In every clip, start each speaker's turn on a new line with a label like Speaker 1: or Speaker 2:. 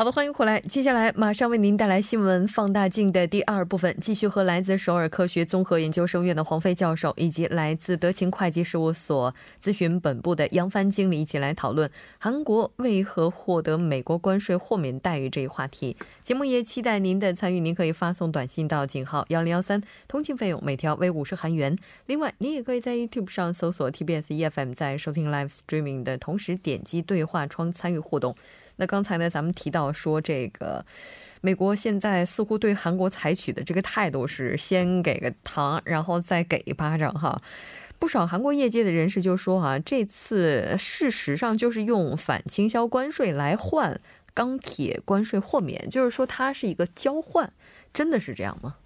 Speaker 1: 好的，欢迎回来。接下来马上为您带来新闻放大镜的第二部分，继续和来自首尔科学综合研究生院的黄飞教授，以及来自德勤会计事务所咨询本部的杨帆经理一起来讨论韩国为何获得美国关税豁免待遇这一话题。节目也期待您的参与，您可以发送短信到井号幺零幺三，通信费用每条为五十韩元。另外，您也可以在 YouTube 上搜索 TBS EFM，在收听 Live Streaming 的同时点击对话窗参与互动。那刚才呢，咱们提到说，这个美国现在似乎对韩国采取的这个态度是先给个糖，然后再给一巴掌哈。不少韩国业界的人士就说啊，这次事实上就是用反倾销关税来换钢铁关税豁免，就是说它是一个交换，真的是这样吗？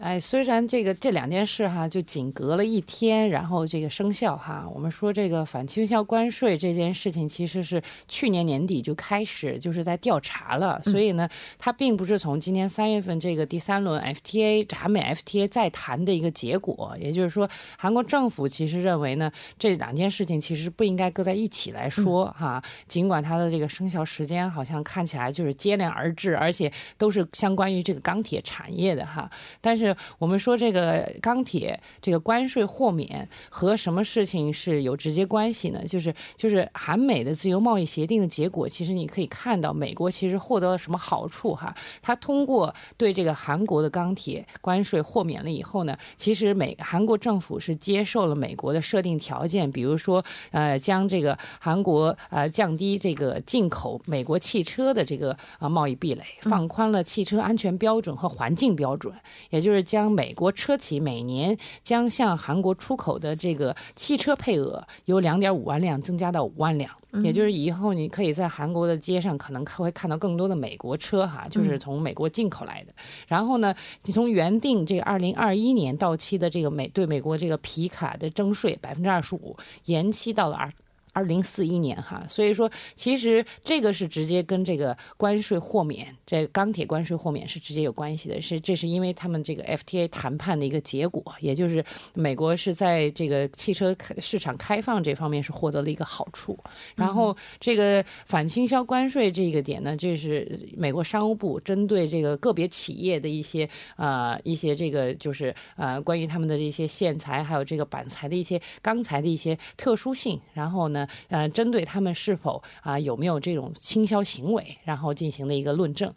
Speaker 2: 哎，虽然这个这两件事哈，就仅隔了一天，然后这个生效哈。我们说这个反倾销关税这件事情，其实是去年年底就开始就是在调查了，所以呢，它并不是从今年三月份这个第三轮 FTA 韩美 FTA 再谈的一个结果。也就是说，韩国政府其实认为呢，这两件事情其实不应该搁在一起来说哈。尽管它的这个生效时间好像看起来就是接连而至，而且都是相关于这个钢铁产业的哈，但是。我们说这个钢铁这个关税豁免和什么事情是有直接关系呢？就是就是韩美的自由贸易协定的结果，其实你可以看到美国其实获得了什么好处哈？它通过对这个韩国的钢铁关税豁免了以后呢，其实美韩国政府是接受了美国的设定条件，比如说呃将这个韩国呃降低这个进口美国汽车的这个啊贸易壁垒，放宽了汽车安全标准和环境标准，也就是。将美国车企每年将向韩国出口的这个汽车配额由两点五万辆增加到五万辆，也就是以后你可以在韩国的街上可能会看到更多的美国车哈，就是从美国进口来的。然后呢，你从原定这个二零二一年到期的这个美对美国这个皮卡的征税百分之二十五，延期到了二。二零四一年哈，所以说其实这个是直接跟这个关税豁免，这钢铁关税豁免是直接有关系的，是这是因为他们这个 FTA 谈判的一个结果，也就是美国是在这个汽车市场开放这方面是获得了一个好处，然后这个反倾销关税这个点呢，就是美国商务部针对这个个别企业的一些啊一些这个就是呃关于他们的这些线材还有这个板材的一些钢材的一些特殊性，然后呢。呃，针对他们是否啊有没有这种倾销行为，然后进行的一个论证。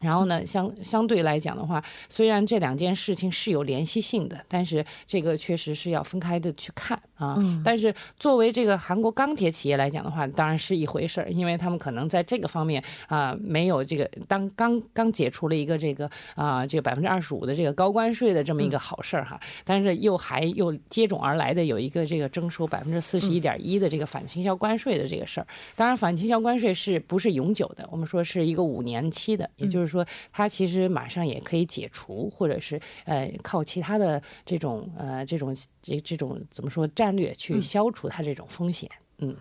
Speaker 2: 然后呢，相相对来讲的话，虽然这两件事情是有联系性的，但是这个确实是要分开的去看啊。但是作为这个韩国钢铁企业来讲的话，当然是一回事儿，因为他们可能在这个方面啊没有这个当刚刚解除了一个这个啊这个百分之二十五的这个高关税的这么一个好事儿哈。但是又还又接踵而来的有一个这个征收百分之四十一点一的这个反倾销关税的这个事儿。当然，反倾销关税是不是永久的？我们说是一个五年期的，也就是说。说它其实马上也可以解除，或者是呃靠其他的这种呃这种这这种怎么说战略去消除它这种风险。嗯，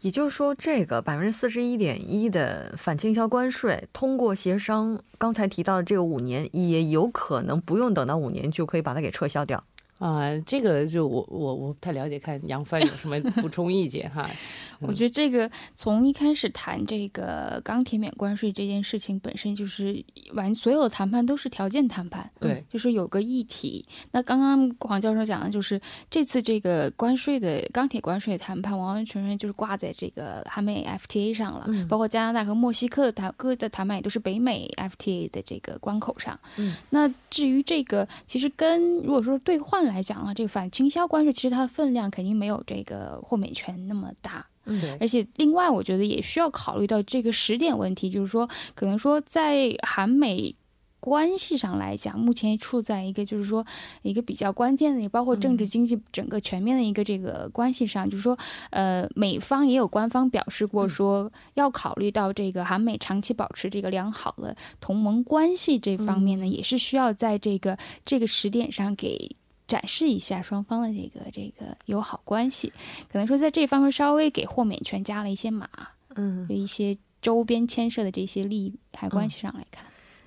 Speaker 1: 也就是说，这个百分之四十一点一的反倾销关税，通过协商，刚才提到的这个五年，也有可能不用等到五年就可以把它给撤销掉。
Speaker 2: 啊，这个就我我我不太了解，看杨帆有什么补充意见哈。
Speaker 3: 我觉得这个从一开始谈这个钢铁免关税这件事情本身就是完，所有的谈判都是条件谈判，
Speaker 2: 对，
Speaker 3: 就是有个议题。那刚刚黄教授讲的就是这次这个关税的钢铁关税谈判完完全全就是挂在这个韩美 FTA 上了，包括加拿大和墨西哥的谈各的谈判也都是北美 FTA 的这个关口上。嗯，那至于这个其实跟如果说兑换。来讲啊，这个反倾销关税其实它的分量肯定没有这个豁免权那么大。
Speaker 2: 嗯，
Speaker 3: 而且另外我觉得也需要考虑到这个时点问题，就是说可能说在韩美关系上来讲，目前处在一个就是说一个比较关键的，也包括政治经济整个全面的一个这个关系上，就是说，呃，美方也有官方表示过，说要考虑到这个韩美长期保持这个良好的同盟关系这方面呢，也是需要在这个这个时点上给展示一下双方的这个这个友好关系，可能说在这方面稍微给豁免权加了一些码，
Speaker 1: 嗯，
Speaker 3: 就一些周边牵涉的这些利益还关系上来看。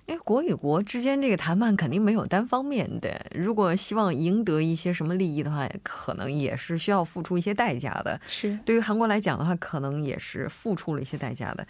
Speaker 1: 因为国与国之间这个谈判肯定没有单方面的，如果希望赢得一些什么利益的话，可能也是需要付出一些代价的。
Speaker 3: 是
Speaker 1: 对于韩国来讲的话，可能也是付出了一些代价的。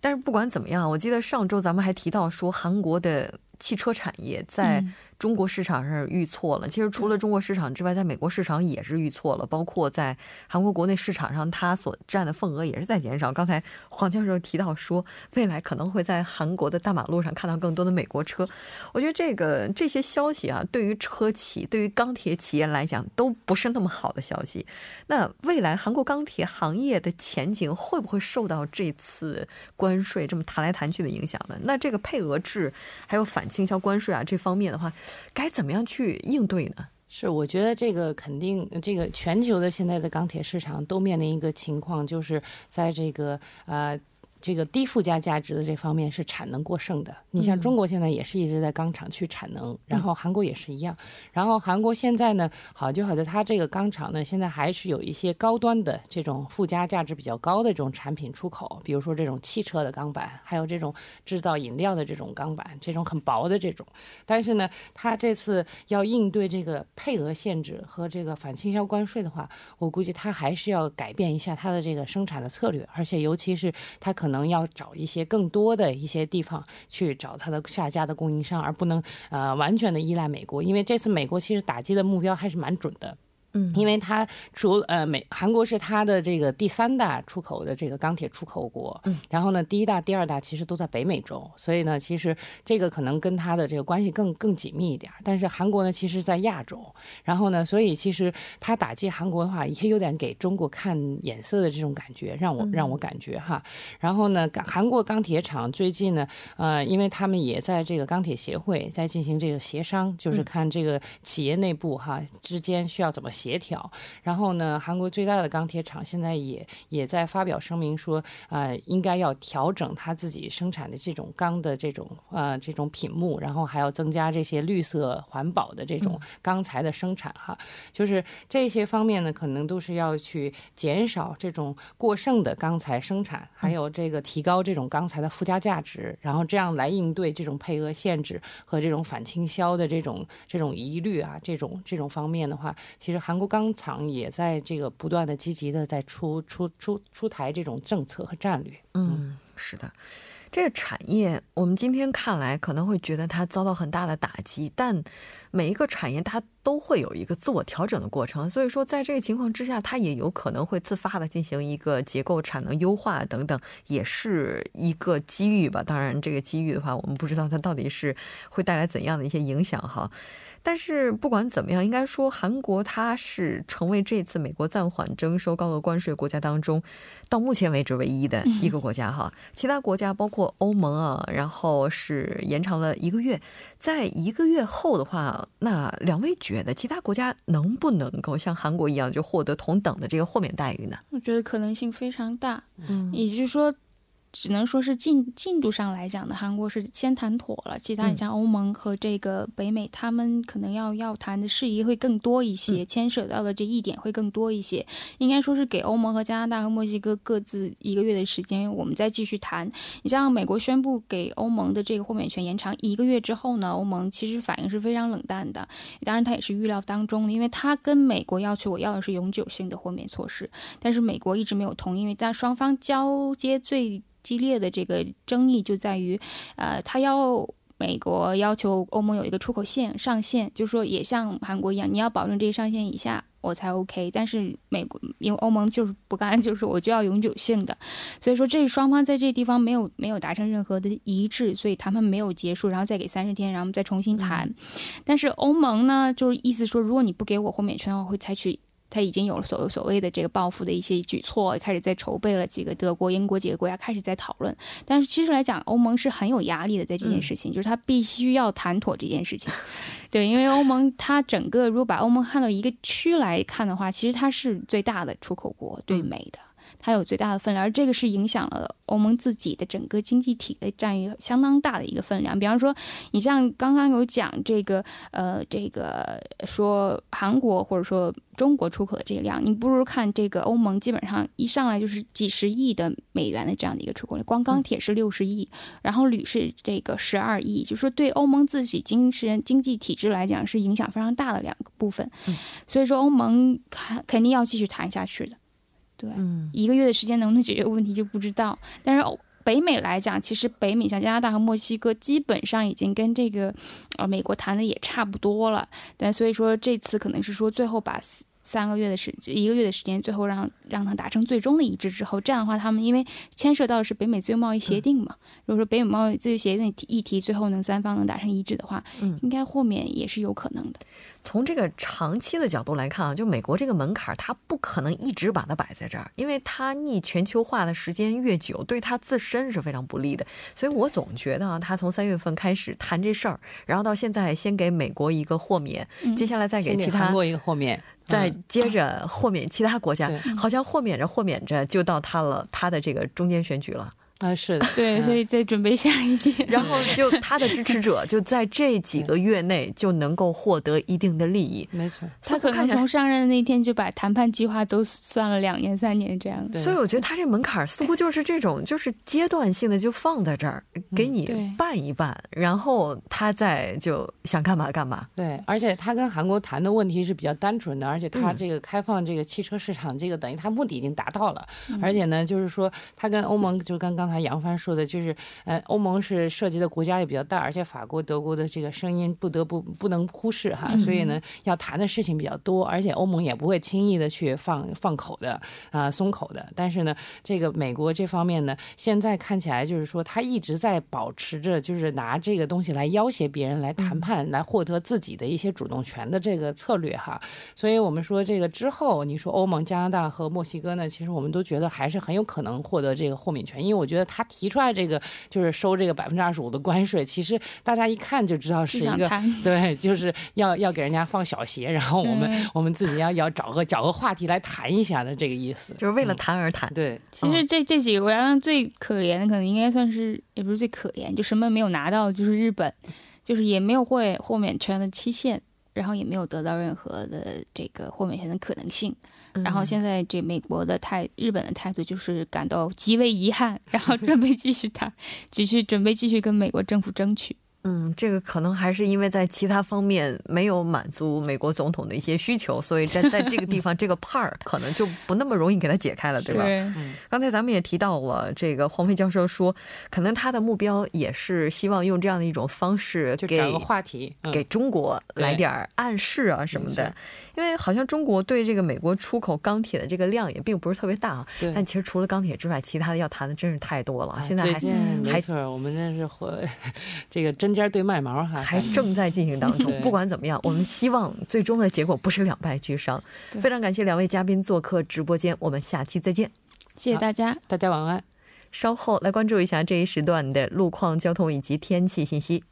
Speaker 1: 但是不管怎么样，我记得上周咱们还提到说，韩国的汽车产业在。中国市场上遇错了，其实除了中国市场之外，在美国市场也是遇错了，包括在韩国国内市场上，它所占的份额也是在减少。刚才黄教授提到说，未来可能会在韩国的大马路上看到更多的美国车。我觉得这个这些消息啊，对于车企、对于钢铁企业来讲都不是那么好的消息。那未来韩国钢铁行业的前景会不会受到这次关关税这么谈来谈去的影响的？那这个配额制还有反倾销关税啊这方面的话。该怎么样去应对呢？
Speaker 2: 是，我觉得这个肯定，这个全球的现在的钢铁市场都面临一个情况，就是在这个啊。这个低附加价值的这方面是产能过剩的。你像中国现在也是一直在钢厂去产能，然后韩国也是一样。然后韩国现在呢，好就好在它这个钢厂呢，现在还是有一些高端的这种附加价值比较高的这种产品出口，比如说这种汽车的钢板，还有这种制造饮料的这种钢板，这种很薄的这种。但是呢，它这次要应对这个配额限制和这个反倾销关税的话，我估计它还是要改变一下它的这个生产的策略，而且尤其是它可能。可能要找一些更多的一些地方去找它的下家的供应商，而不能呃完全的依赖美国，因为这次美国其实打击的目标还是蛮准的。
Speaker 1: 嗯，
Speaker 2: 因为它除呃美韩国是它的这个第三大出口的这个钢铁出口国，
Speaker 1: 嗯，
Speaker 2: 然后呢第一大、第二大其实都在北美洲，所以呢其实这个可能跟它的这个关系更更紧密一点。但是韩国呢其实，在亚洲，然后呢，所以其实它打击韩国的话，也有点给中国看眼色的这种感觉，让我让我感觉哈。然后呢，韩国钢铁厂最近呢，呃，因为他们也在这个钢铁协会在进行这个协商，就是看这个企业内部哈之间需要怎么。协调，然后呢，韩国最大的钢铁厂现在也也在发表声明说，呃，应该要调整它自己生产的这种钢的这种呃这种品目，然后还要增加这些绿色环保的这种钢材的生产哈，就是这些方面呢，可能都是要去减少这种过剩的钢材生产，还有这个提高这种钢材的附加价值，然后这样来应对这种配额限制和这种反倾销的这种这种疑虑啊，这种这种方面的话，其实。韩国钢厂也在这个不断的积极的在出出出出台这种政策和战略。
Speaker 1: 嗯，是的，这个产业我们今天看来可能会觉得它遭到很大的打击，但每一个产业它都会有一个自我调整的过程。所以说，在这个情况之下，它也有可能会自发的进行一个结构产能优化等等，也是一个机遇吧。当然，这个机遇的话，我们不知道它到底是会带来怎样的一些影响哈。但是不管怎么样，应该说韩国它是成为这次美国暂缓征收高额关税国家当中，到目前为止唯一的一个国家哈。其他国家包括欧盟啊，然后是延长了一个月。在一个月后的话，那两位觉得其他国家能不能够像韩国一样就获得同等的这个豁免待遇呢？
Speaker 3: 我觉得可能性非常大。嗯，也就是说。只能说是进进度上来讲呢，韩国是先谈妥了，其他你像欧盟和这个北美，他们可能要要谈的事宜会更多一些，牵涉到的这一点会更多一些。应该说是给欧盟和加拿大和墨西哥各自一个月的时间，我们再继续谈。你像美国宣布给欧盟的这个豁免权延长一个月之后呢，欧盟其实反应是非常冷淡的。当然，他也是预料当中的，因为他跟美国要求我要的是永久性的豁免措施，但是美国一直没有同意，因为在双方交接最。激烈的这个争议就在于，呃，他要美国要求欧盟有一个出口线上限，就是说也像韩国一样，你要保证这个上限以下我才 OK。但是美国因为欧盟就是不干，就是我就要永久性的，所以说这双方在这地方没有没有达成任何的一致，所以谈判没有结束，然后再给三十天，然后再重新谈。但是欧盟呢，就是意思说，如果你不给我豁免权的话，会采取。他已经有了所所谓的这个报复的一些举措，开始在筹备了。几个德国、英国几个国家开始在讨论。但是其实来讲，欧盟是很有压力的，在这件事情，就是他必须要谈妥这件事情。对，因为欧盟它整个如果把欧盟看到一个区来看的话，其实它是最大的出口国，对美的。它有最大的分量，而这个是影响了欧盟自己的整个经济体的占有相当大的一个分量。比方说，你像刚刚有讲这个，呃，这个说韩国或者说中国出口的这个量，你不如看这个欧盟，基本上一上来就是几十亿的美元的这样的一个出口量，光钢铁是六十亿，然后铝是这个十二亿，就是说对欧盟自己精神经济体制来讲是影响非常大的两个部分。所以说，欧盟肯肯定要继续谈下去的。对，一个月的时间能不能解决问题就不知道。但是北美来讲，其实北美像加拿大和墨西哥，基本上已经跟这个呃美国谈的也差不多了。但所以说这次可能是说最后把三个月的时一个月的时间，最后让让他达成最终的一致之后，这样的话他们因为牵涉到的是北美自由贸易协定嘛，如果说北美贸易自由协定议题最后能三方能达成一致的话，嗯，应该豁免也是有可能的。
Speaker 1: 从这个长期的角度来看啊，就美国这个门槛，它不可能一直把它摆在这儿，因为它逆全球化的时间越久，对它自身是非常不利的。所以我总觉得啊，他从三月份开始谈这事儿，然后到现在先给美国一个豁免，接下来再给其他
Speaker 2: 韩国一个豁免，
Speaker 1: 再接着豁免其他国家，好像豁免着豁免着就到他了，他的这个中间选举了。
Speaker 2: 啊，是的，
Speaker 3: 对，所以在准备下一季，
Speaker 1: 然后。就他的支持者就在这几个月内就能够获得一定的利益，
Speaker 2: 没错，
Speaker 3: 他可能从上任的那天就把谈判计划都算了两年三年这样
Speaker 1: 的，所以我觉得他这门槛似乎就是这种，就是阶段性的就放在这儿给你办一办，然后他再就想干嘛干嘛。
Speaker 2: 对，而且他跟韩国谈的问题是比较单纯的，而且他这个开放这个汽车市场，这个等于他目的已经达到了，而且呢，就是说他跟欧盟就刚刚。他杨帆说的就是，呃，欧盟是涉及的国家也比较大，而且法国、德国的这个声音不得不不能忽视哈，所以呢，要谈的事情比较多，而且欧盟也不会轻易的去放放口的啊，松口的。但是呢，这个美国这方面呢，现在看起来就是说，他一直在保持着，就是拿这个东西来要挟别人来谈判，来获得自己的一些主动权的这个策略哈。所以我们说这个之后，你说欧盟、加拿大和墨西哥呢，其实我们都觉得还是很有可能获得这个豁免权，因为我觉得。他提出来这个就是收这个百分之二十五的关税，其实大家一看就知道是一个对，就是要要给人家放小鞋，然后我们我们自己要要找个找个话题来谈一下的这个意思，
Speaker 1: 就是为了谈而谈。
Speaker 2: 对，
Speaker 3: 其实这这几个国家最可怜的，可能应该算是也不是最可怜，就什么没有拿到，就是日本，就是也没有获豁免权的期限，然后也没有得到任何的这个豁免权的可能性。然后现在这美国的态，日本的态度就是感到极为遗憾，然后准备继续谈，继续准备继续跟美国政府争取。
Speaker 1: 嗯，这个可能还是因为在其他方面没有满足美国总统的一些需求，所以在在这个地方 这个 part 可能就不那么容易给他解开了，对吧？嗯。刚才咱们也提到了，这个黄飞教授说，可能他的目标也是希望用这样的一种方式，
Speaker 2: 就找个话题，
Speaker 1: 给中国来点暗示啊什么的。因为好像中国对这个美国出口钢铁的这个量也并不是特别大啊。
Speaker 2: 对。
Speaker 1: 但其实除了钢铁之外，其他的要谈的真是太多了。现在还
Speaker 2: 没错，我们这是和 这个真。尖对麦毛哈，
Speaker 1: 还正在进行当中。不管怎么样，我们希望最终的结果不是两败俱伤。非常感谢两位嘉宾做客直播间，我们下期再见。
Speaker 3: 谢谢大家，
Speaker 2: 大家晚安。
Speaker 1: 稍后来关注一下这一时段的路况、交通以及天气信息。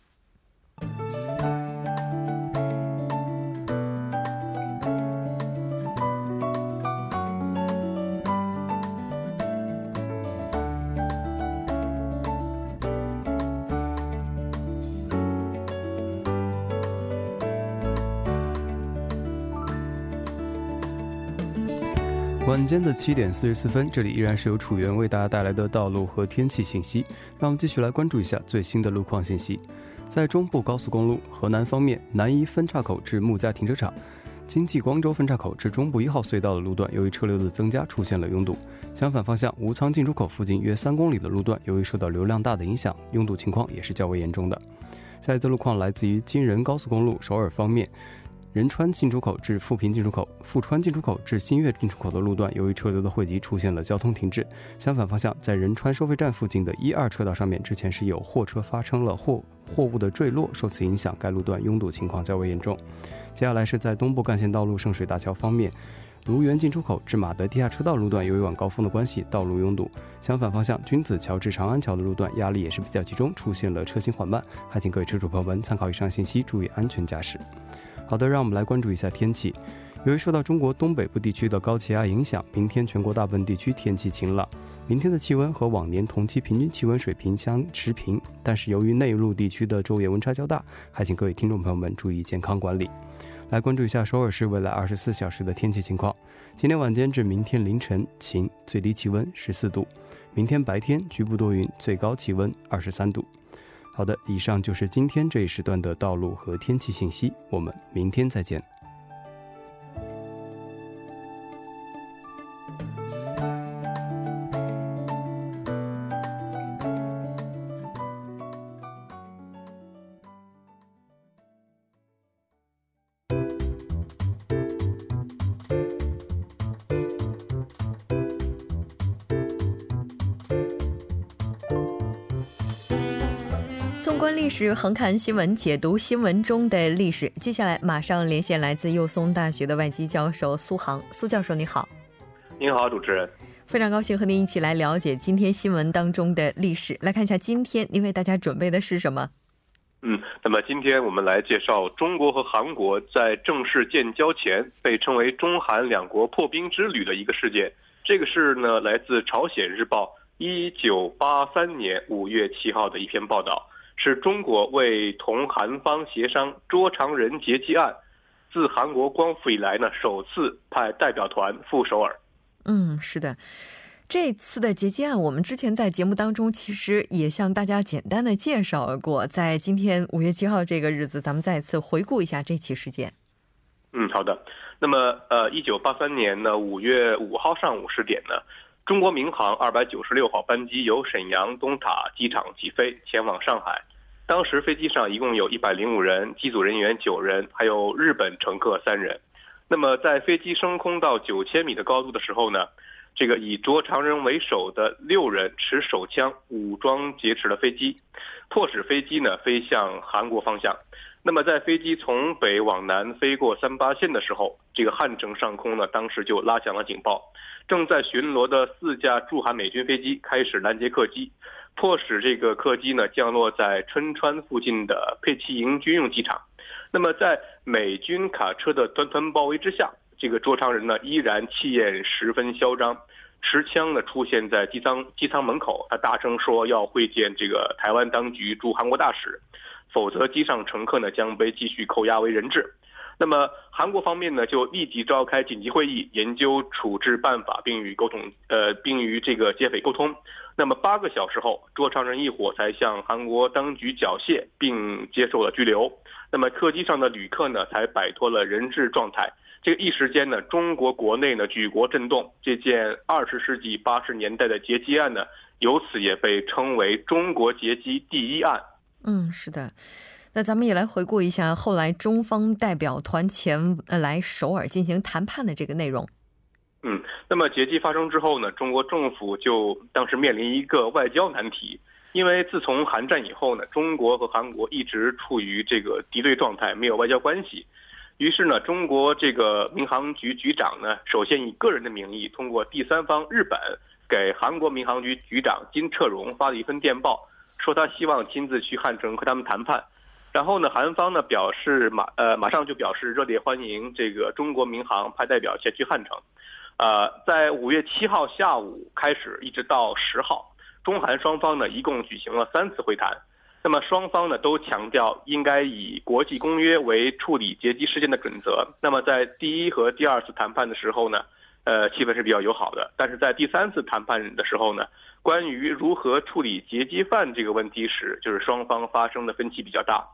Speaker 4: 晚间的七点四十四分，这里依然是由楚源为大家带来的道路和天气信息。让我们继续来关注一下最新的路况信息。在中部高速公路河南方面，南一分岔口至木家停车场、经济光州分岔口至中部一号隧道的路段，由于车流的增加，出现了拥堵。相反方向，吴仓进出口附近约三公里的路段，由于受到流量大的影响，拥堵情况也是较为严重的。下一次路况来自于京仁高速公路首尔方面。仁川进出口至富平进出口、富川进出口至新月进出口的路段，由于车流的汇集，出现了交通停滞。相反方向，在仁川收费站附近的一二车道上面，之前是有货车发生了货货物的坠落，受此影响，该路段拥堵情况较为严重。接下来是在东部干线道路圣水大桥方面。卢园进出口至马德地下车道路段由于晚高峰的关系，道路拥堵；相反方向，君子桥至长安桥的路段压力也是比较集中，出现了车行缓慢。还请各位车主朋友们参考以上信息，注意安全驾驶。好的，让我们来关注一下天气。由于受到中国东北部地区的高气压影响，明天全国大部分地区天气晴朗。明天的气温和往年同期平均气温水平相持平，但是由于内陆地区的昼夜温差较大，还请各位听众朋友们注意健康管理。来关注一下首尔市未来二十四小时的天气情况：今天晚间至明天凌晨晴，最低气温十四度；明天白天局部多云，最高气温二十三度。好的，以上就是今天这一时段的道路和天气信息，我们明天再见。
Speaker 1: 纵观历史，横看新闻，解读新闻中的历史。接下来马上连线来自幼松大学的外籍教授苏杭，苏教授你好。
Speaker 5: 您好，主持人。
Speaker 1: 非常高兴和您一起来了解今天新闻当中的历史。来看一下今天您为大家准备的是什么？
Speaker 5: 嗯，那么今天我们来介绍中国和韩国在正式建交前被称为中韩两国破冰之旅的一个事件。这个是呢来自朝鲜日报一九八三年五月七号的一篇报道。是中国为同韩方协商捉长人劫机案，自韩国光复以来呢，首次派代表团赴首尔。
Speaker 1: 嗯，是的，这次的劫机案，我们之前在节目当中其实也向大家简单的介绍过。在今天五月七号这个日子，咱们再次回顾一下这起事件。
Speaker 5: 嗯，好的。那么，呃，一九八三年呢，五月五号上午十点呢。中国民航二百九十六号班机由沈阳东塔机场起飞，前往上海。当时飞机上一共有一百零五人，机组人员九人，还有日本乘客三人。那么在飞机升空到九千米的高度的时候呢，这个以捉常人为首的六人持手枪武装劫持了飞机，迫使飞机呢飞向韩国方向。那么在飞机从北往南飞过三八线的时候，这个汉城上空呢当时就拉响了警报。正在巡逻的四架驻韩美军飞机开始拦截客机，迫使这个客机呢降落在春川附近的佩奇营军用机场。那么，在美军卡车的团团包围之下，这个捉常人呢依然气焰十分嚣张，持枪呢出现在机舱机舱门口，他大声说要会见这个台湾当局驻韩国大使，否则机上乘客呢将被继续扣押为人质。那么韩国方面呢，就立即召开紧急会议，研究处置办法，并与沟通，呃，并与这个劫匪沟通。那么八个小时后，捉常人一伙才向韩国当局缴械，并接受了拘留。那么客机上的旅客呢，才摆脱了人质状态。这个一时间呢，中国国内呢举国震动。这件二十世纪八十年代的劫机案呢，由此也被称为中国劫机第一案。
Speaker 1: 嗯，是的。那咱们也来回顾一下后来中方代表团前来首尔进行谈判的这个内容。
Speaker 5: 嗯，那么劫机发生之后呢，中国政府就当时面临一个外交难题，因为自从韩战以后呢，中国和韩国一直处于这个敌对状态，没有外交关系。于是呢，中国这个民航局局长呢，首先以个人的名义，通过第三方日本给韩国民航局局长金澈荣发了一份电报，说他希望亲自去汉城和他们谈判。然后呢，韩方呢表示马呃马上就表示热烈欢迎这个中国民航派代表前去汉城，呃，在五月七号下午开始，一直到十号，中韩双方呢一共举行了三次会谈。那么双方呢都强调应该以国际公约为处理劫机事件的准则。那么在第一和第二次谈判的时候呢，呃，气氛是比较友好的。但是在第三次谈判的时候呢，关于如何处理劫机犯这个问题时，就是双方发生的分歧比较大。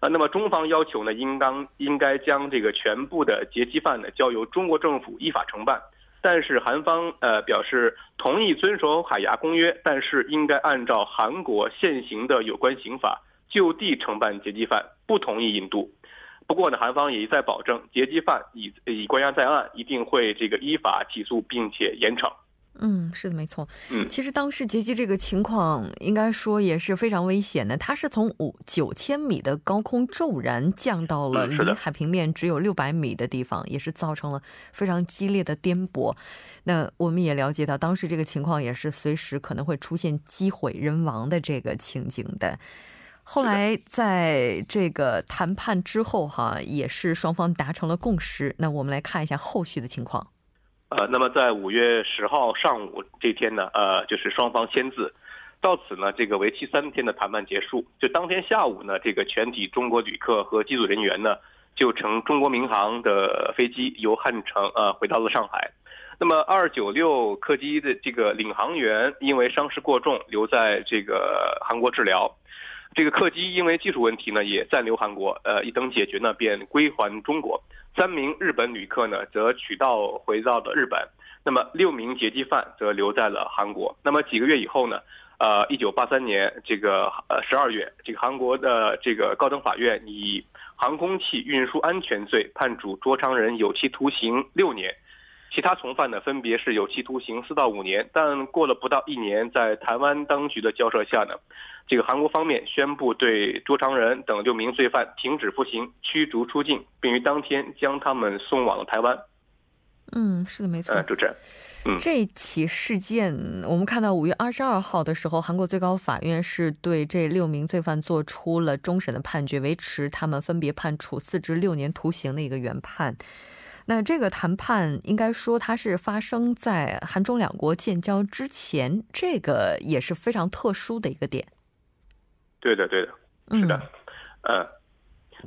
Speaker 5: 呃，那么中方要求呢，应当应该将这个全部的劫机犯呢交由中国政府依法承办，但是韩方呃表示同意遵守海牙公约，但是应该按照韩国现行的有关刑法就地承办劫机犯，不同意引渡。不过呢，韩方也一再保证劫机犯已已关押在案，一定会这个依法起诉并且严惩。
Speaker 1: 嗯，是的，没错。嗯，其实当时劫机这个情况，应该说也是非常危险的。它是从五九千米的高空骤然降到了离海平面只有六百米的地方，也是造成了非常激烈的颠簸。那我们也了解到，当时这个情况也是随时可能会出现机毁人亡的这个情景的。后来在这个谈判之后，哈，也是双方达成了共识。那我们来看一下后续的情况。
Speaker 5: 呃，那么在五月十号上午这天呢，呃，就是双方签字，到此呢，这个为期三天的谈判结束。就当天下午呢，这个全体中国旅客和机组人员呢，就乘中国民航的飞机由汉城呃回到了上海。那么二九六客机的这个领航员因为伤势过重，留在这个韩国治疗。这个客机因为技术问题呢，也暂留韩国。呃，一等解决呢，便归还中国。三名日本旅客呢，则取道回到了日本。那么六名劫机犯则留在了韩国。那么几个月以后呢？呃，一九八三年这个呃十二月，这个韩国的这个高等法院以航空器运输安全罪判处卓昌仁有期徒刑六年。其他从犯呢，分别是有期徒刑四到五年。但过了不到一年，在台湾当局的交涉下呢，这个韩国方面宣布对卓长仁等六名罪犯停止服刑、驱逐出境，并于当天将他们送往了台湾。
Speaker 1: 嗯，是的，没错。
Speaker 5: 主持人，
Speaker 1: 这起事件，我们看到五月二十二号的时候，韩国最高法院是对这六名罪犯做出了终审的判决，维持他们分别判处四至六年徒刑的一个原判。那这个谈判应该说它是发生在韩中两国建交之前，这个也是非常特殊的一个点。
Speaker 5: 对的，对的，是的，嗯。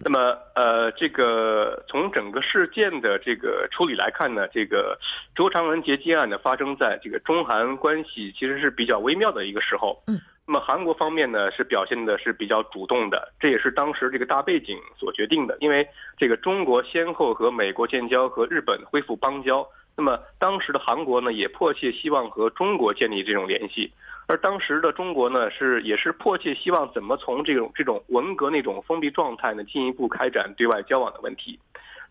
Speaker 5: 那么，呃，这个从整个事件的这个处理来看呢，这个周长文劫机案呢发生在这个中韩关系其实是比较微妙的一个时候。嗯。那么韩国方面呢是表现的是比较主动的，这也是当时这个大背景所决定的。因为这个中国先后和美国建交，和日本恢复邦交，那么当时的韩国呢也迫切希望和中国建立这种联系，而当时的中国呢是也是迫切希望怎么从这种这种文革那种封闭状态呢进一步开展对外交往的问题。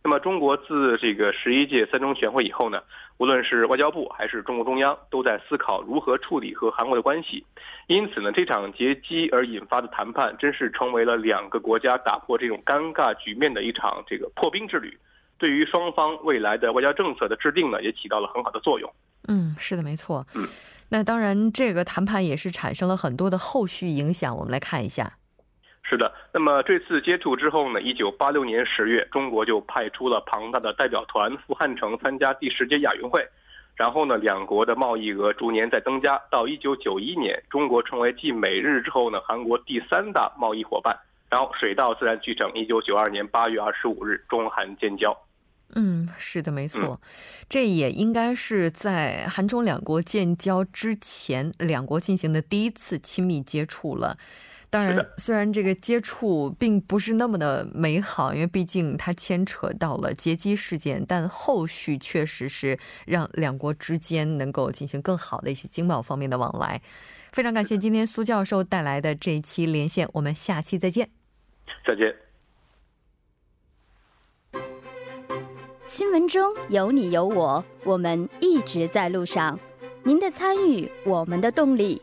Speaker 5: 那么，中国自这个十一届三中全会以后呢，无论是外交部还是中国中央，都在思考如何处理和韩国的关系。因此呢，这场劫机而引发的谈判，真是成为了两个国家打破这种尴尬局面的一场这个破冰之旅。对于双方未来的外交政策的制定呢，也起到了很好的作用。
Speaker 1: 嗯，是的，没错。嗯，那当然，这个谈判也是产生了很多的后续影响。我们来看一下。
Speaker 5: 是的，那么这次接触之后呢，一九八六年十月，中国就派出了庞大的代表团赴汉城参加第十届亚运会，然后呢，两国的贸易额逐年在增加，到一九九一年，中国成为继美日之后呢，韩国第三大贸易伙伴，然后水到自然渠成，一九九二年八月二十五日，中韩建交。
Speaker 1: 嗯，是的，没错，这也应该是在韩中两国建交之前，两国进行的第一次亲密接触了。当然，虽然这个接触并不是那么的美好，因为毕竟它牵扯到了劫机事件，但后续确实是让两国之间能够进行更好的一些经贸方面的往来。非常感谢今天苏教授带来的这一期连线，我们下期再见。
Speaker 5: 再见。
Speaker 6: 新闻中有你有我，我们一直在路上。您的参与，我们的动力。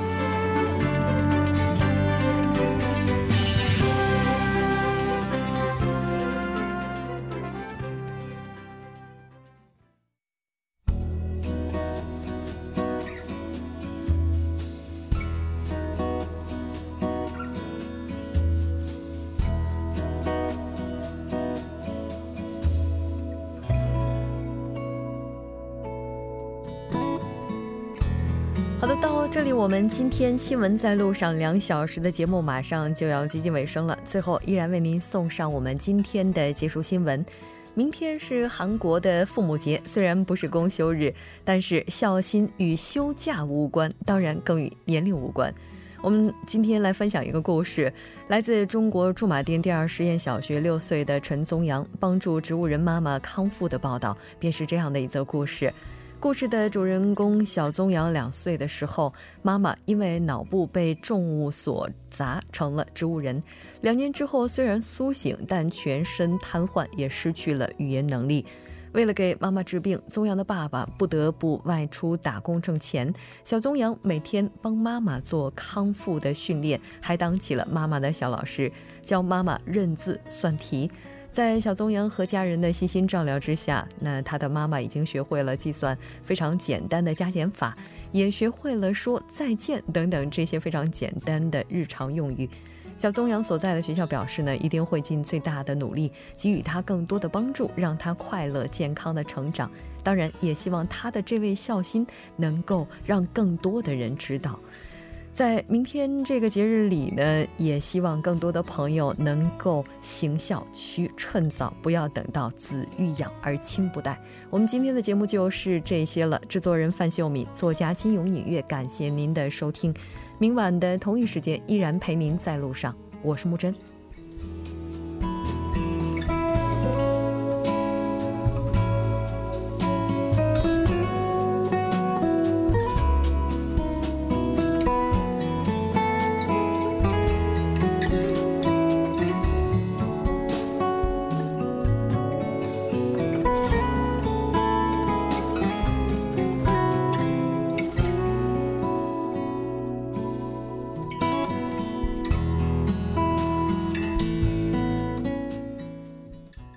Speaker 1: 这里我们今天新闻在路上两小时的节目马上就要接近尾声了，最后依然为您送上我们今天的结束新闻。明天是韩国的父母节，虽然不是公休日，但是孝心与休假无关，当然更与年龄无关。我们今天来分享一个故事，来自中国驻马店第二实验小学六岁的陈宗阳帮助植物人妈妈康复的报道，便是这样的一则故事。故事的主人公小宗阳两岁的时候，妈妈因为脑部被重物所砸成了植物人。两年之后，虽然苏醒，但全身瘫痪，也失去了语言能力。为了给妈妈治病，宗阳的爸爸不得不外出打工挣钱。小宗阳每天帮妈妈做康复的训练，还当起了妈妈的小老师，教妈妈认字算题。在小宗阳和家人的悉心照料之下，那他的妈妈已经学会了计算非常简单的加减法，也学会了说再见等等这些非常简单的日常用语。小宗阳所在的学校表示呢，一定会尽最大的努力给予他更多的帮助，让他快乐健康的成长。当然，也希望他的这位孝心能够让更多的人知道。在明天这个节日里呢，也希望更多的朋友能够行孝去趁早，不要等到子欲养而亲不待。我们今天的节目就是这些了。制作人范秀敏，作家金勇隐月，感谢您的收听。明晚的同一时间，依然陪您在路上。我是木真。